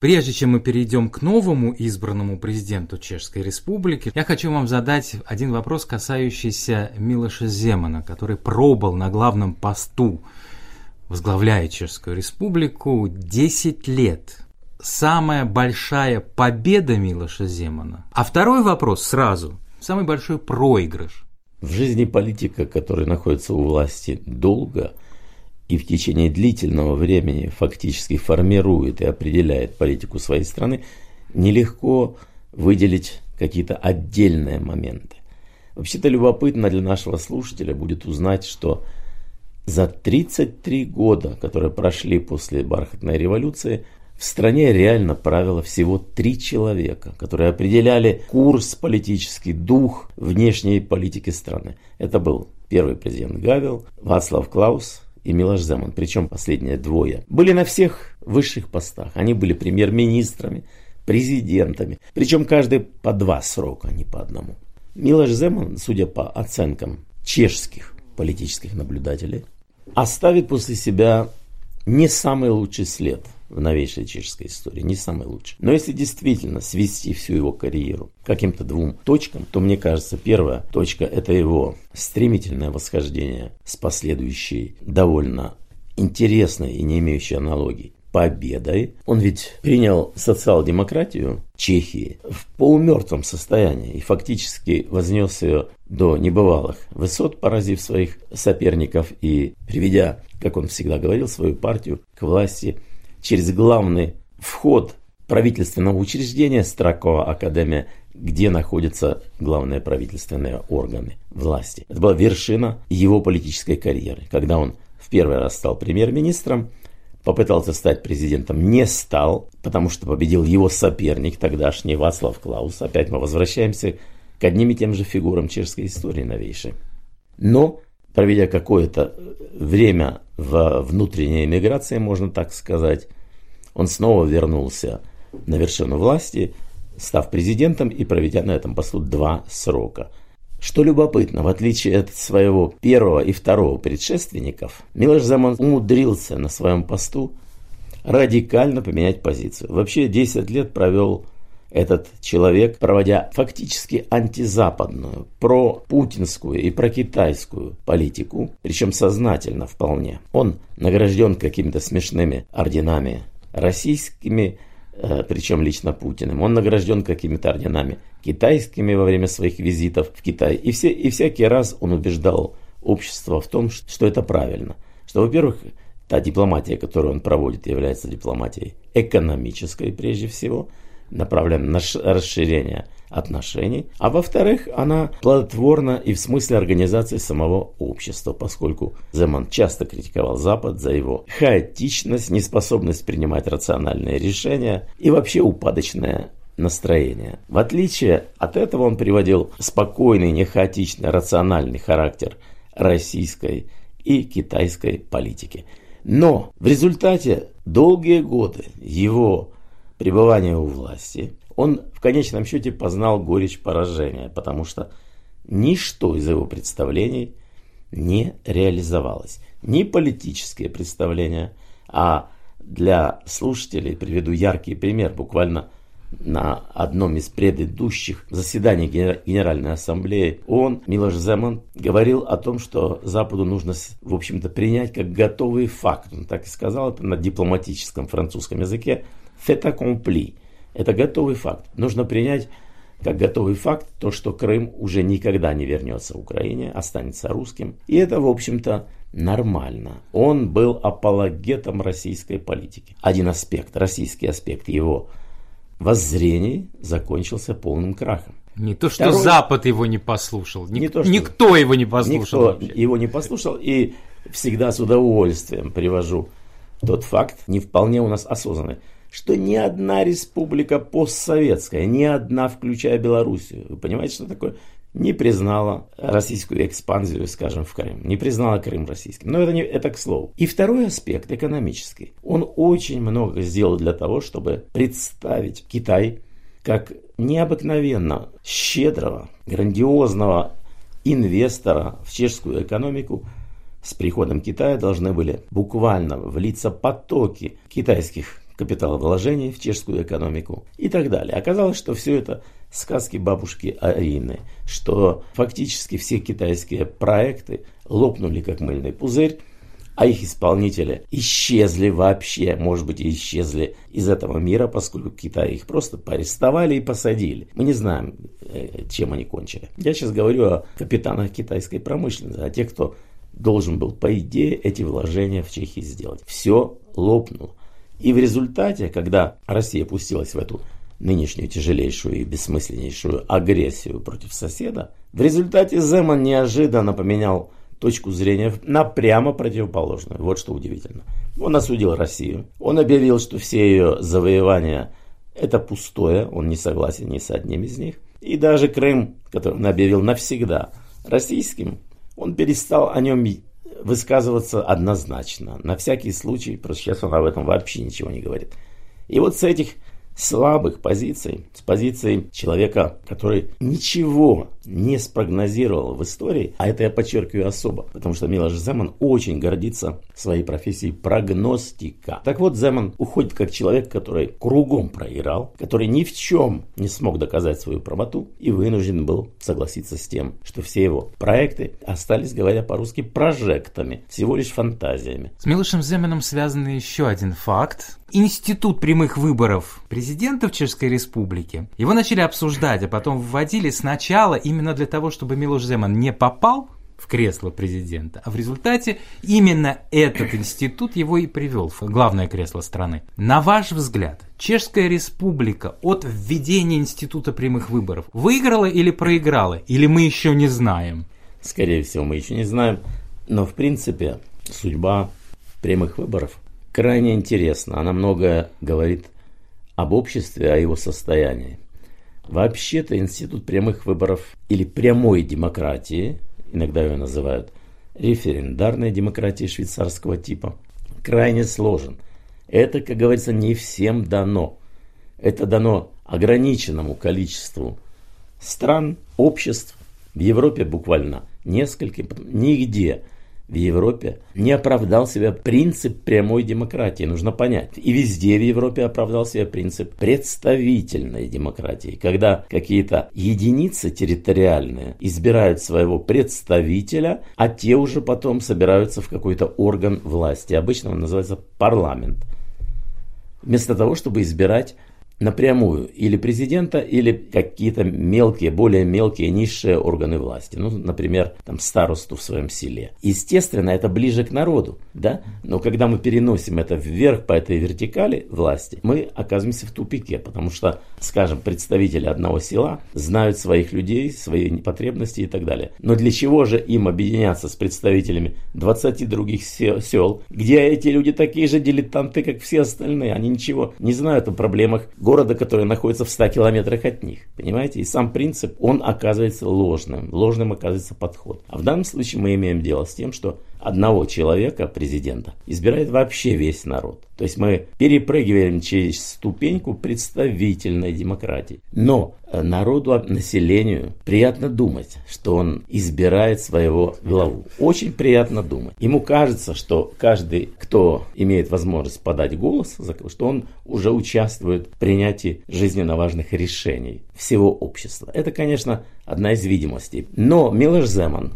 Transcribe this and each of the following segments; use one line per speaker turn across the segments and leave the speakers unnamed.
Прежде чем мы перейдем к новому избранному президенту Чешской Республики, я хочу вам задать один вопрос, касающийся Милоша Земана, который пробыл на главном посту, возглавляя Чешскую Республику 10 лет. Самая большая победа Милоша Земана. А второй вопрос сразу. Самый большой проигрыш.
В жизни политика, который находится у власти долго – и в течение длительного времени фактически формирует и определяет политику своей страны, нелегко выделить какие-то отдельные моменты. Вообще-то любопытно для нашего слушателя будет узнать, что за 33 года, которые прошли после бархатной революции, в стране реально правило всего три человека, которые определяли курс политический, дух внешней политики страны. Это был первый президент Гавел, Вацлав Клаус, и Милош Земан, причем последние двое, были на всех высших постах. Они были премьер-министрами, президентами, причем каждый по два срока, а не по одному. Милош Земан, судя по оценкам чешских политических наблюдателей, оставит после себя не самый лучший след – в новейшей чешской истории, не самый лучший. Но если действительно свести всю его карьеру каким-то двум точкам, то мне кажется, первая точка – это его стремительное восхождение с последующей довольно интересной и не имеющей аналогий победой. Он ведь принял социал-демократию Чехии в полумертвом состоянии и фактически вознес ее до небывалых высот, поразив своих соперников и приведя, как он всегда говорил, свою партию к власти через главный вход правительственного учреждения Стракова Академия, где находятся главные правительственные органы власти. Это была вершина его политической карьеры. Когда он в первый раз стал премьер-министром, попытался стать президентом, не стал, потому что победил его соперник тогдашний Вацлав Клаус. Опять мы возвращаемся к одним и тем же фигурам чешской истории новейшей. Но, проведя какое-то время в внутренней эмиграции, можно так сказать, он снова вернулся на вершину власти, став президентом и проведя на этом посту два срока. Что любопытно, в отличие от своего первого и второго предшественников, Милош Заман умудрился на своем посту радикально поменять позицию. Вообще 10 лет провел этот человек, проводя фактически антизападную, пропутинскую и прокитайскую политику, причем сознательно вполне. Он награжден какими-то смешными орденами российскими, причем лично Путиным. Он награжден какими-то орденами китайскими во время своих визитов в Китай. И, все, и всякий раз он убеждал общество в том, что это правильно. Что, во-первых, та дипломатия, которую он проводит, является дипломатией экономической прежде всего – направлена на расширение отношений, а во-вторых, она плодотворна и в смысле организации самого общества, поскольку Земан часто критиковал Запад за его хаотичность, неспособность принимать рациональные решения и вообще упадочное настроение. В отличие от этого он приводил спокойный, не хаотичный, рациональный характер российской и китайской политики. Но в результате долгие годы его пребывания у власти, он в конечном счете познал горечь поражения, потому что ничто из его представлений не реализовалось. Ни политические представления, а для слушателей приведу яркий пример. Буквально на одном из предыдущих заседаний Генеральной Ассамблеи он, Милош Земан, говорил о том, что Западу нужно, в общем-то, принять как готовый факт. Он так и сказал это на дипломатическом французском языке fait accompli. Это готовый факт. Нужно принять как готовый факт то, что Крым уже никогда не вернется Украине, останется русским. И это, в общем-то, нормально. Он был апологетом российской политики. Один аспект, российский аспект его воззрений закончился полным крахом.
Не то, что Второй, Запад его не послушал, ник, не то, что, никто его не послушал.
Никто вообще. его не послушал, и всегда с удовольствием привожу тот факт, не вполне у нас осознанный, что ни одна республика постсоветская, ни одна, включая Белоруссию, вы понимаете, что такое? Не признала российскую экспансию, скажем, в Крым. Не признала Крым российским. Но это, не, это к слову. И второй аспект, экономический. Он очень много сделал для того, чтобы представить Китай как необыкновенно щедрого, грандиозного инвестора в чешскую экономику, с приходом Китая должны были буквально влиться потоки китайских капиталовложений в чешскую экономику и так далее. Оказалось, что все это сказки бабушки Арины, что фактически все китайские проекты лопнули как мыльный пузырь, а их исполнители исчезли вообще, может быть, исчезли из этого мира, поскольку Китай их просто поарестовали и посадили. Мы не знаем, э, чем они кончили. Я сейчас говорю о капитанах китайской промышленности, о тех, кто должен был, по идее, эти вложения в Чехии сделать. Все лопнуло. И в результате, когда Россия пустилась в эту нынешнюю тяжелейшую и бессмысленнейшую агрессию против соседа, в результате Земан неожиданно поменял точку зрения на прямо противоположную. Вот что удивительно. Он осудил Россию. Он объявил, что все ее завоевания это пустое. Он не согласен ни с одним из них. И даже Крым, который он объявил навсегда российским, он перестал о нем высказываться однозначно. На всякий случай, просто сейчас он об этом вообще ничего не говорит. И вот с этих слабых позиций, с позиции человека, который ничего не спрогнозировал в истории, а это я подчеркиваю особо, потому что Милош Земан очень гордится своей профессией прогностика. Так вот, Земан уходит как человек, который кругом проиграл, который ни в чем не смог доказать свою правоту и вынужден был согласиться с тем, что все его проекты остались, говоря по-русски, прожектами, всего лишь фантазиями.
С Милошем Земаном связан еще один факт, Институт прямых выборов президента в Чешской Республике. Его начали обсуждать, а потом вводили сначала именно для того, чтобы Милош Земан не попал в кресло президента, а в результате именно этот институт его и привел в главное кресло страны. На ваш взгляд, Чешская республика от введения института прямых выборов выиграла или проиграла, или мы еще не знаем?
Скорее всего, мы еще не знаем, но в принципе судьба прямых выборов крайне интересна. Она многое говорит об обществе, о его состоянии. Вообще-то институт прямых выборов или прямой демократии, иногда ее называют референдарной демократией швейцарского типа, крайне сложен. Это, как говорится, не всем дано. Это дано ограниченному количеству стран, обществ, в Европе буквально нескольким, нигде в Европе не оправдал себя принцип прямой демократии, нужно понять. И везде в Европе оправдал себя принцип представительной демократии, когда какие-то единицы территориальные избирают своего представителя, а те уже потом собираются в какой-то орган власти. Обычно он называется парламент. Вместо того, чтобы избирать напрямую или президента, или какие-то мелкие, более мелкие, низшие органы власти. Ну, например, там старосту в своем селе. Естественно, это ближе к народу, да? Но когда мы переносим это вверх по этой вертикали власти, мы оказываемся в тупике, потому что, скажем, представители одного села знают своих людей, свои потребности и так далее. Но для чего же им объединяться с представителями 20 других сел, где эти люди такие же дилетанты, как все остальные? Они ничего не знают о проблемах города, который находится в 100 километрах от них. Понимаете? И сам принцип, он оказывается ложным. Ложным оказывается подход. А в данном случае мы имеем дело с тем, что одного человека, президента, избирает вообще весь народ. То есть мы перепрыгиваем через ступеньку представительной демократии. Но э, народу, населению приятно думать, что он избирает своего главу. Очень приятно думать. Ему кажется, что каждый, кто имеет возможность подать голос, что он уже участвует в принятии жизненно важных решений всего общества. Это, конечно, одна из видимостей. Но Милош Земан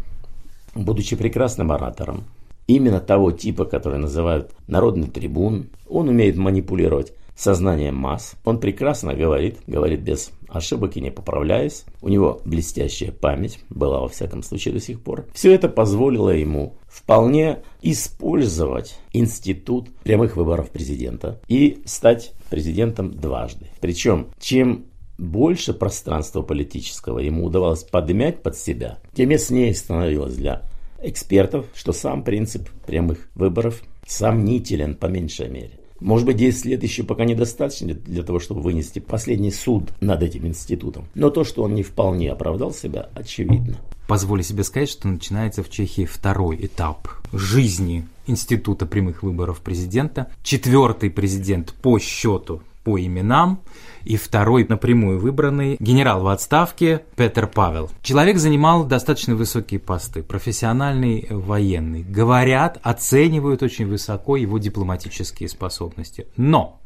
будучи прекрасным оратором, именно того типа, который называют народный трибун, он умеет манипулировать сознанием масс, он прекрасно говорит, говорит без ошибок и не поправляясь, у него блестящая память, была во всяком случае до сих пор. Все это позволило ему вполне использовать институт прямых выборов президента и стать президентом дважды. Причем, чем больше пространства политического ему удавалось подмять под себя, тем яснее становилось для экспертов, что сам принцип прямых выборов сомнителен по меньшей мере. Может быть, 10 лет еще пока недостаточно для того, чтобы вынести последний суд над этим институтом. Но то, что он не вполне оправдал себя, очевидно.
Позволю себе сказать, что начинается в Чехии второй этап жизни Института прямых выборов президента. Четвертый президент по счету, по именам и второй напрямую выбранный генерал в отставке Петр Павел. Человек занимал достаточно высокие посты, профессиональный военный. Говорят, оценивают очень высоко его дипломатические способности. Но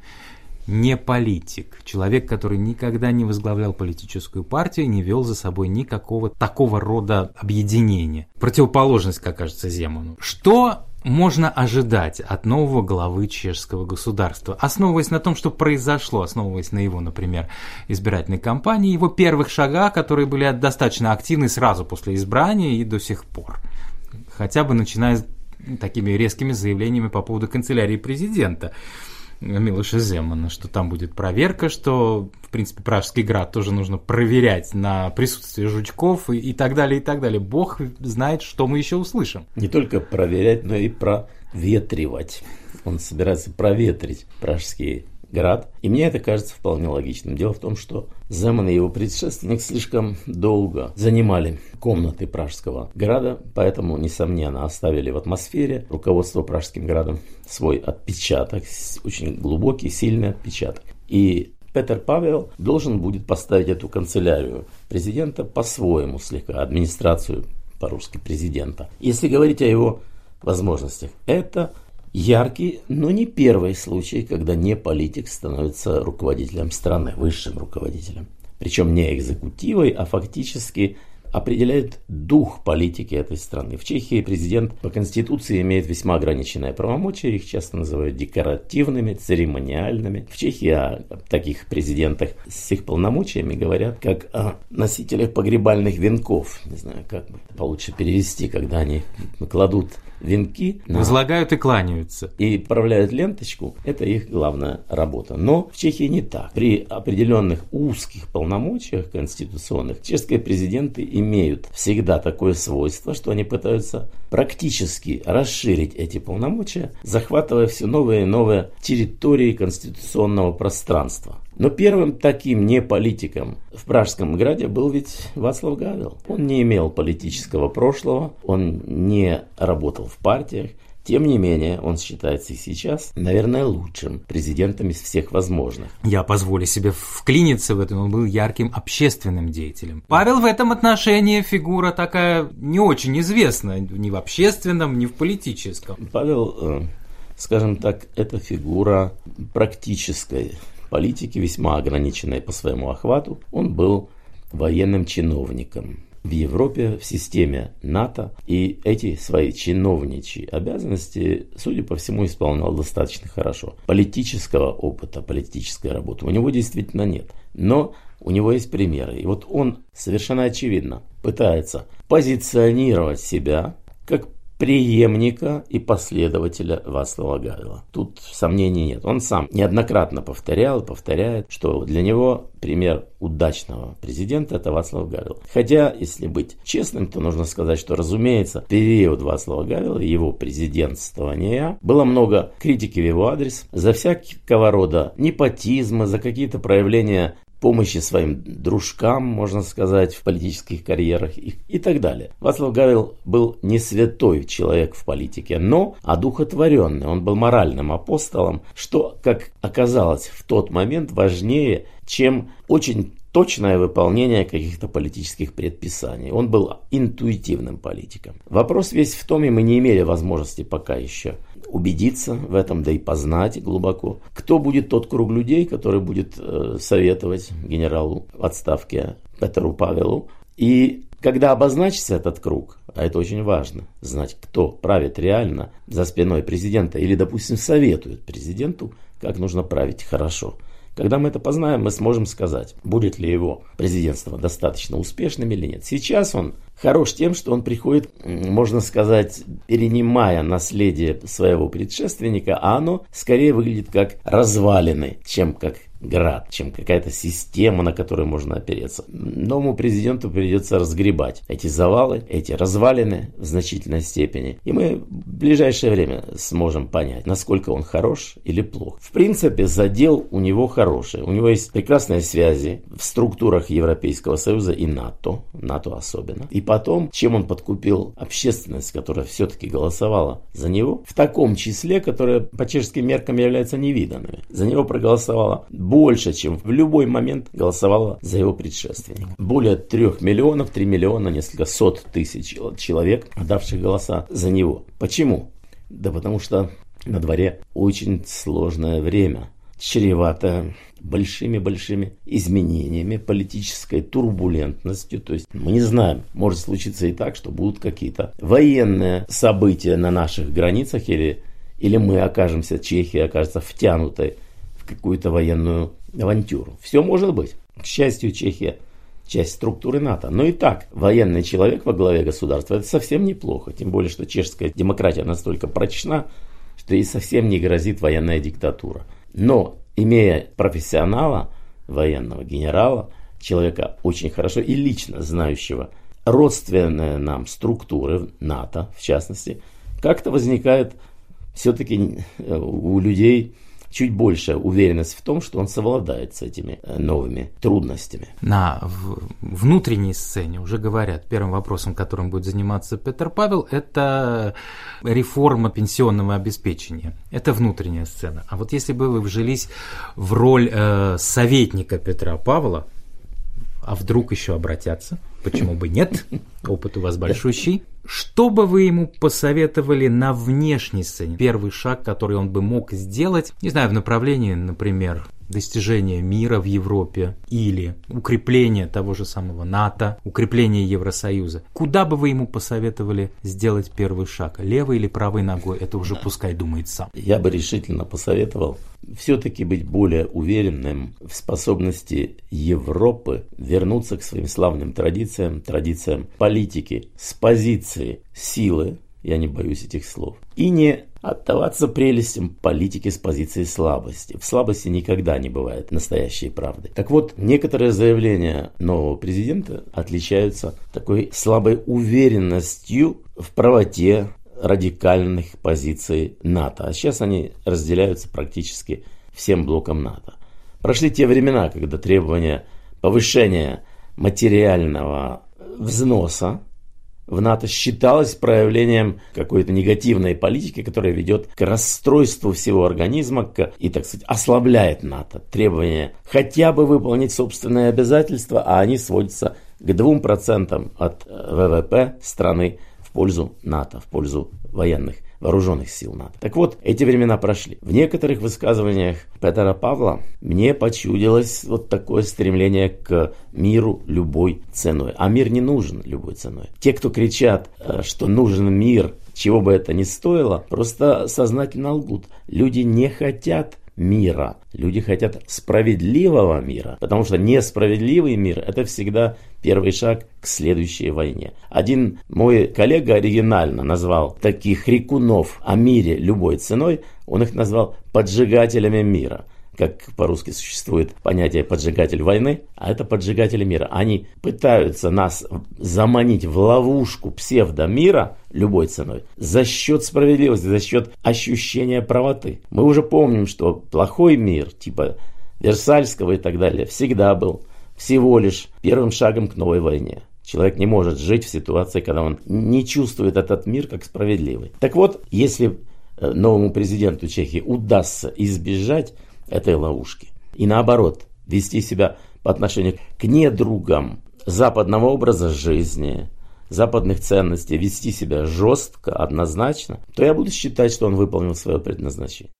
не политик, человек, который никогда не возглавлял политическую партию, не вел за собой никакого такого рода объединения. Противоположность, как кажется, Земану. Что можно ожидать от нового главы чешского государства, основываясь на том, что произошло, основываясь на его, например, избирательной кампании, его первых шагах, которые были достаточно активны сразу после избрания и до сих пор, хотя бы начиная с такими резкими заявлениями по поводу канцелярии президента. Милоша Земана, что там будет проверка, что, в принципе, Пражский град тоже нужно проверять на присутствие жучков и, и так далее, и так далее. Бог знает, что мы еще услышим.
Не только проверять, но и проветривать. Он собирается проветрить Пражские град. И мне это кажется вполне логичным. Дело в том, что Земан и его предшественник слишком долго занимали комнаты Пражского града, поэтому, несомненно, оставили в атмосфере руководство Пражским градом свой отпечаток, очень глубокий, сильный отпечаток. И Петер Павел должен будет поставить эту канцелярию президента по-своему слегка, администрацию по-русски президента. Если говорить о его возможностях, это яркий, но не первый случай, когда не политик становится руководителем страны, высшим руководителем. Причем не экзекутивой, а фактически определяет дух политики этой страны. В Чехии президент по конституции имеет весьма ограниченное правомочия, их часто называют декоративными, церемониальными. В Чехии о таких президентах с их полномочиями говорят как о носителях погребальных венков. Не знаю, как получше перевести, когда они кладут венки.
На... Возлагают и кланяются.
И отправляют ленточку. Это их главная работа. Но в Чехии не так. При определенных узких полномочиях конституционных чешские президенты имеют всегда такое свойство, что они пытаются практически расширить эти полномочия, захватывая все новые и новые территории конституционного пространства. Но первым таким не политиком в Пражском граде был ведь Вацлав Гавел. Он не имел политического прошлого, он не работал в партиях, тем не менее, он считается и сейчас, наверное, лучшим президентом из всех возможных.
Я позволю себе вклиниться в это, он был ярким общественным деятелем. Павел в этом отношении фигура такая не очень известная, ни в общественном, ни в политическом.
Павел, э, скажем так, это фигура практической политики, весьма ограниченной по своему охвату. Он был военным чиновником в Европе, в системе НАТО. И эти свои чиновничьи обязанности, судя по всему, исполнял достаточно хорошо. Политического опыта, политической работы у него действительно нет. Но у него есть примеры. И вот он совершенно очевидно пытается позиционировать себя как преемника и последователя Вацлава Гавела. Тут сомнений нет. Он сам неоднократно повторял и повторяет, что для него пример удачного президента это Вацлав Гавел. Хотя, если быть честным, то нужно сказать, что, разумеется, период Вацлава Гавела и его президентствования было много критики в его адрес за всякого рода непотизма, за какие-то проявления помощи своим дружкам, можно сказать, в политических карьерах и, и так далее. Вацлав Гавел был не святой человек в политике, но одухотворенный. Он был моральным апостолом, что, как оказалось в тот момент, важнее, чем очень точное выполнение каких-то политических предписаний. Он был интуитивным политиком. Вопрос весь в том, и мы не имели возможности пока еще убедиться в этом, да и познать глубоко, кто будет тот круг людей, который будет э, советовать генералу в отставке Петру Павелу. И когда обозначится этот круг, а это очень важно, знать, кто правит реально за спиной президента или, допустим, советует президенту, как нужно править хорошо – когда мы это познаем, мы сможем сказать, будет ли его президентство достаточно успешным или нет. Сейчас он хорош тем, что он приходит, можно сказать, перенимая наследие своего предшественника, а оно скорее выглядит как развалины, чем как град, чем какая-то система, на которую можно опереться. Новому президенту придется разгребать эти завалы, эти развалины в значительной степени. И мы в ближайшее время сможем понять, насколько он хорош или плох. В принципе, задел у него хороший. У него есть прекрасные связи в структурах Европейского Союза и НАТО, НАТО особенно. И потом, чем он подкупил общественность, которая все-таки голосовала за него, в таком числе, которое по чешским меркам является невиданными. За него проголосовала больше, чем в любой момент голосовало за его предшественника. Более трех миллионов, три миллиона, несколько сот тысяч человек, отдавших голоса за него. Почему? Да потому что на дворе очень сложное время. чревато большими-большими изменениями, политической турбулентностью. То есть мы не знаем, может случиться и так, что будут какие-то военные события на наших границах или, или мы окажемся, Чехия окажется втянутой какую-то военную авантюру. Все может быть. К счастью, Чехия часть структуры НАТО. Но и так, военный человек во главе государства, это совсем неплохо. Тем более, что чешская демократия настолько прочна, что ей совсем не грозит военная диктатура. Но, имея профессионала, военного генерала, человека очень хорошо и лично знающего родственные нам структуры НАТО, в частности, как-то возникает все-таки э, у людей чуть больше уверенность в том, что он совладает с этими э, новыми трудностями.
На внутренней сцене уже говорят, первым вопросом, которым будет заниматься Петр Павел, это реформа пенсионного обеспечения. Это внутренняя сцена. А вот если бы вы вжились в роль э, советника Петра Павла, а вдруг еще обратятся, почему бы нет, опыт у вас большущий, что бы вы ему посоветовали на внешней сцене? Первый шаг, который он бы мог сделать, не знаю, в направлении, например, достижения мира в Европе или укрепления того же самого НАТО, укрепления Евросоюза. Куда бы вы ему посоветовали сделать первый шаг? Левой или правой ногой? Это уже пускай думает сам.
Я бы решительно посоветовал все-таки быть более уверенным в способности Европы вернуться к своим славным традициям, традициям политики с позиции силы, я не боюсь этих слов, и не отдаваться прелестям политики с позиции слабости. В слабости никогда не бывает настоящей правды. Так вот, некоторые заявления нового президента отличаются такой слабой уверенностью в правоте радикальных позиций НАТО. А сейчас они разделяются практически всем блоком НАТО. Прошли те времена, когда требования повышения материального взноса в НАТО считалось проявлением какой-то негативной политики, которая ведет к расстройству всего организма к, и, так сказать, ослабляет НАТО. Требования хотя бы выполнить собственные обязательства, а они сводятся к 2% от э, ВВП страны в пользу НАТО, в пользу военных вооруженных сил НАТО. Так вот, эти времена прошли. В некоторых высказываниях Петра Павла мне почудилось вот такое стремление к миру любой ценой. А мир не нужен любой ценой. Те, кто кричат, э, что нужен мир, чего бы это ни стоило, просто сознательно лгут. Люди не хотят мира. Люди хотят справедливого мира, потому что несправедливый мир – это всегда первый шаг к следующей войне. Один мой коллега оригинально назвал таких крикунов о мире любой ценой, он их назвал поджигателями мира – как по-русски существует понятие поджигатель войны, а это поджигатели мира. Они пытаются нас заманить в ловушку псевдомира любой ценой за счет справедливости, за счет ощущения правоты. Мы уже помним, что плохой мир, типа Версальского и так далее, всегда был всего лишь первым шагом к новой войне. Человек не может жить в ситуации, когда он не чувствует этот мир как справедливый. Так вот, если э, новому президенту Чехии удастся избежать этой ловушки. И наоборот, вести себя по отношению к недругам западного образа жизни, западных ценностей, вести себя жестко, однозначно, то я буду считать, что он выполнил свое предназначение.